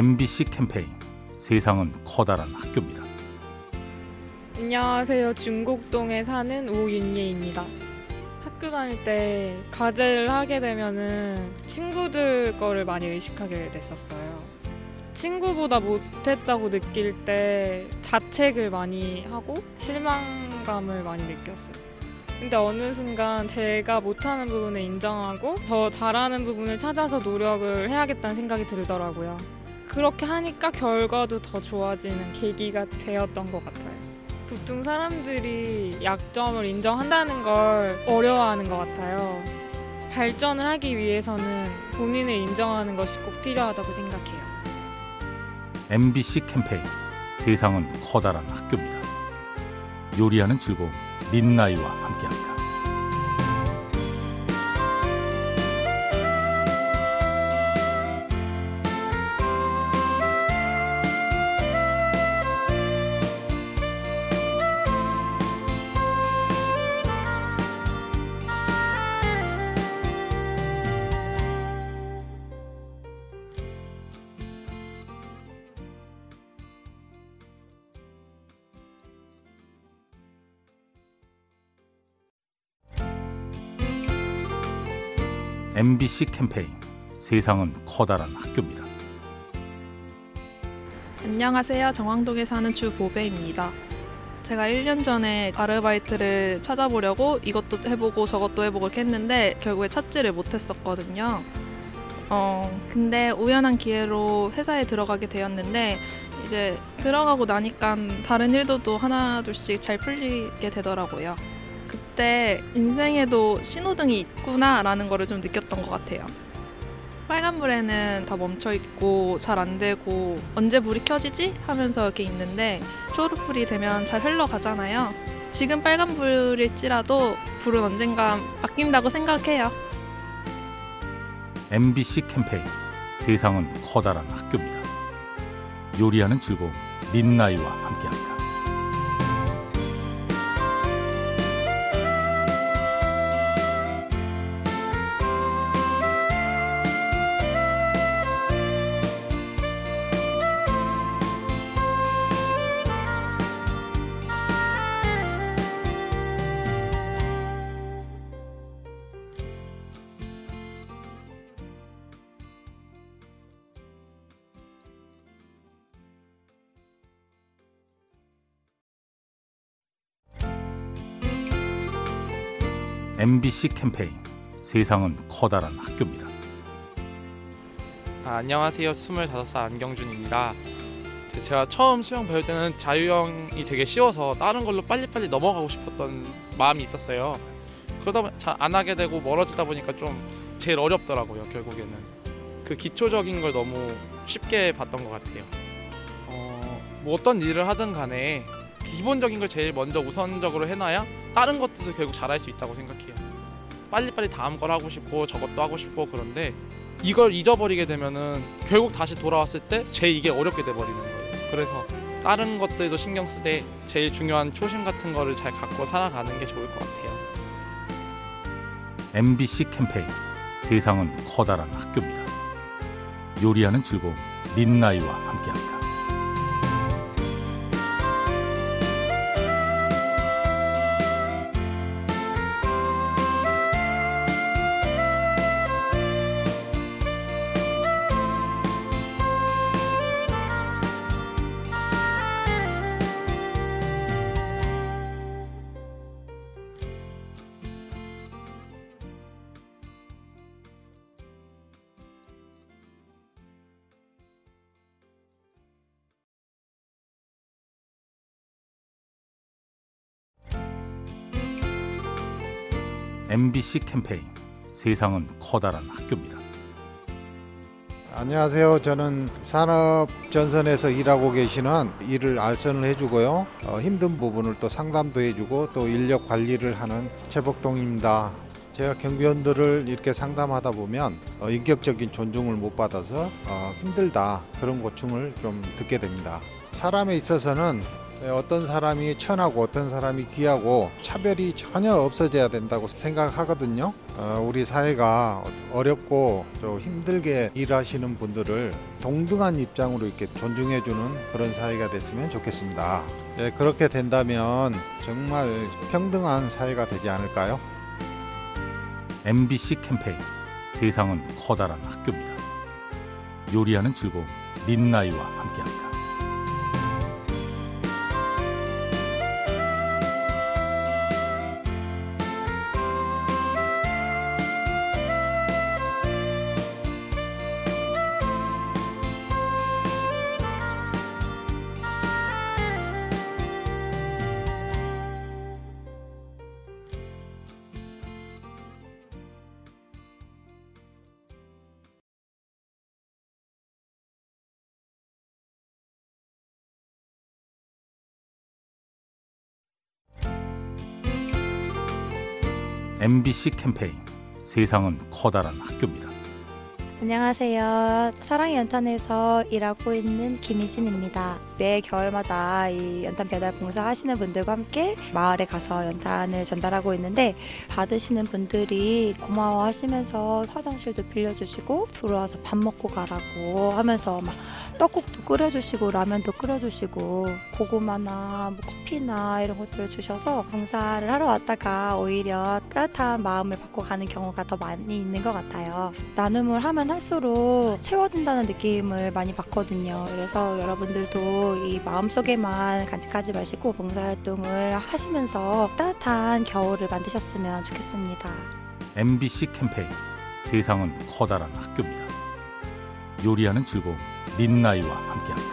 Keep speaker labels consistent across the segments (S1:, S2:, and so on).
S1: MBC 캠페인 세상은 커다란 학교입니다.
S2: 안녕하세요. 중곡동에 사는 오윤예입니다. 학교 다닐 때 과제를 하게 되면은 친구들 거를 많이 의식하게 됐었어요. 친구보다 못했다고 느낄 때 자책을 많이 하고 실망감을 많이 느꼈어요. 근데 어느 순간 제가 못하는 부분을 인정하고 더 잘하는 부분을 찾아서 노력을 해야겠다는 생각이 들더라고요. 그렇게 하니까 결과도 더 좋아지는 계기가 되었던 것 같아요. 보통 사람들이 약점을 인정한다는 걸 어려워하는 것 같아요. 발전을 하기 위해서는 본인을 인정하는 것이 꼭 필요하다고 생각해요.
S1: MBC 캠페인 세상은 커다란 학교입니다. 요리하는 즐거움 민나이와 함께합니다. MBC 캠페인 세상은 커다란 학교입니다.
S3: 안녕하세요. 정황동에 사는 주보배입니다. 제가 1년 전에 아르바이트를 찾아보려고 이것도 해보고 저것도 해보고 이렇게 했는데 결국에 찾지를 못했었거든요. 어, 근데 우연한 기회로 회사에 들어가게 되었는데 이제 들어가고 나니까 다른 일도 하나 둘씩 잘 풀리게 되더라고요. 그때 인생에도 신호등이 있구나라는 거를 좀 느꼈던 것 같아요. 빨간불에는 다 멈춰 있고 잘 안 되고 언제 불이 켜지지 하면서 이렇게 있는데 초록불이 되면 잘 흘러가잖아요. 지금 빨간불일지라도 불은 언젠가 바뀐다고 생각해요.
S1: MBC 캠페인 세상은 커다란 학교입니다. 요리하는 즐거움 민나이와 함께합니다. MBC 캠페인 세상은 커다란 학교입니다.
S4: 아, 안녕하세요. 25살 안경준입니다. 제- 제가 처음 수영 배울 때는 자유형이 되게 쉬워서 다른 걸로 빨리빨리 넘어가고 싶었던 마음이 있었어요. 그러다 보니 잘안 하게 되고 멀어지다 보니까 좀 제일 어렵더라고요. 결국에는 그 기초적인 걸 너무 쉽게 봤던 것 같아요. 어, 뭐 어떤 일을 하든 간에 기본적인 걸 제일 먼저 우선적으로 해놔야 다른 것들도 결국 잘할 수 있다고 생각해요. 빨리빨리 다음 걸 하고 싶고 저것도 하고 싶고 그런데 이걸 잊어버리게 되면은 결국 다시 돌아왔을 때 제일 이게 어렵게 돼 버리는 거예요. 그래서 다른 것들도 신경 쓰되 제일 중요한 초심 같은 거를 잘 갖고 살아가는 게 좋을 것 같아요.
S1: MBC 캠페인 세상은 커다란 학교입니다. 요리하는 즐거움 민나이와 함께합니다. MBC 캠페인 세상은 커다란 학교입니다.
S5: 안녕하세요. 저는 산업 전선에서 일하고 계시는 일을 알선을 해주고요. 어, 힘든 부분을 또 상담도 해주고 또 인력 관리를 하는 최복동입니다. 제가 경비원들을 이렇게 상담하다 보면 어, 인격적인 존중을 못 받아서 어, 힘들다 그런 고충을 좀 듣게 됩니다. 사람에 있어서는 어떤 사람이 천하고 어떤 사람이 귀하고 차별이 전혀 없어져야 된다고 생각하거든요. 어, 우리 사회가 어렵고 또 힘들게 일하시는 분들을 동등한 입장으로 이렇게 존중해주는 그런 사회가 됐으면 좋겠습니다. 예, 그렇게 된다면 정말 평등한 사회가 되지 않을까요?
S1: MBC 캠페인 세상은 커다란 학교입니다. 요리하는 즐거움 민나이와 함께합니다. MBC 캠페인 세상은 커다란 학교입니다.
S6: 안녕하세요. 사랑의 연탄에서 일하고 있는 김희진입니다. 매 겨울마다 이 연탄 배달 봉사 하시는 분들과 함께 마을에 가서 연탄을 전달하고 있는데 받으시는 분들이 고마워 하시면서 화장실도 빌려주시고 들어와서 밥 먹고 가라고 하면서 막 떡국도 끓여주시고 라면도 끓여주시고 고구마나 뭐 커피나 이런 것들을 주셔서 봉사를 하러 왔다가 오히려 따뜻한 마음을 받고 가는 경우가 더 많이 있는 것 같아요. 나눔을 하면 할수록 채워진다는 느낌을 많이 받거든요. 그래서 여러분들도 이 마음속에만 간직하지 마시고 봉사활동을 하시면서 따뜻한 겨울을 만드셨으면 좋겠습니다.
S1: MBC 캠페인 세상은 커다란 학교입니다. 요리하는 즐거움 민나이와 함께합니다.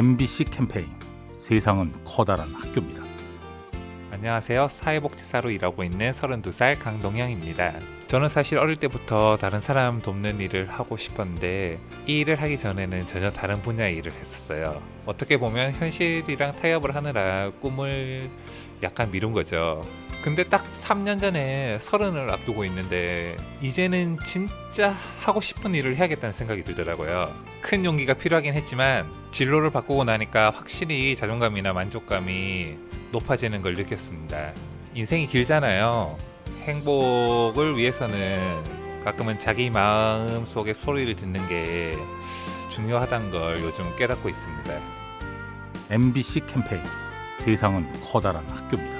S1: MBC 캠페인 세상은 커다란 학교입니다.
S7: 안녕하세요. 사회복지사로 일하고 있는 32살 강동영입니다. 저는 사실 어릴 때부터 다른 사람 돕는 일을 하고 싶었는데 이 일을 하기 전에는 전혀 다른 분야의 일을 했었어요. 어떻게 보면 현실이랑 타협을 하느라 꿈을 약간 미룬 거죠. 근데 딱 3년 전에 서른을 앞두고 있는데 이제는 진짜 하고 싶은 일을 해야겠다는 생각이 들더라고요. 큰 용기가 필요하긴 했지만 진로를 바꾸고 나니까 확실히 자존감이나 만족감이 높아지는 걸 느꼈습니다. 인생이 길잖아요. 행복을 위해서는 가끔은 자기 마음 속의 소리를 듣는 게 중요하다는 걸 요즘 깨닫고 있습니다.
S1: MBC 캠페인 세상은 커다란 학교입니다.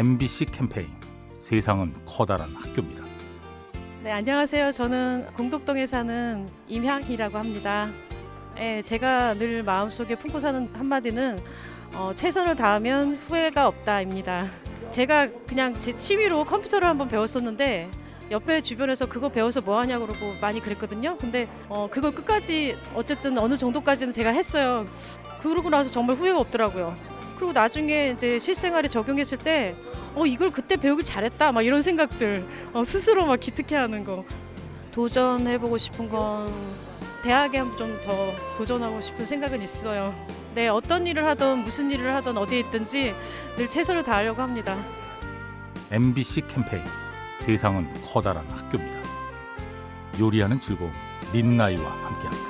S1: MBC 캠페인 세상은 커다란 학교입니다.
S8: 네, 안녕하세요. 저는 공덕동에 사는 임향이라고 합니다. 예, 제가 늘 마음속에 품고 사는 한마디는 어, 최선을 다하면 후회가 없다입니다. 제가 그냥 제 취미로 컴퓨터를 한번 배웠었는데 옆에 주변에서 그거 배워서 뭐 하냐고 그러고 많이 그랬거든요. 근데 어, 그걸 끝까지 어쨌든 어느 정도까지는 제가 했어요. 그러고 나서 정말 후회가 없더라고요. 그리고 나중에 이제 실생활에 적용했을 때, 어, 이걸 그때 배우길 잘했다. 막 이런 생각들. 어, 스스로 막 기특해하는 거. 도전해보고 싶은 건 대학에 좀 더 도전하고 싶은 생각은 있어요. 네, 어떤 일을 하든 무슨 일을 하든 어디에 있든지 늘 최선을 다하려고 합니다.
S1: MBC 캠페인 세상은 커다란 학교입니다. 요리하는 즐거움 민나이와 함께합니다.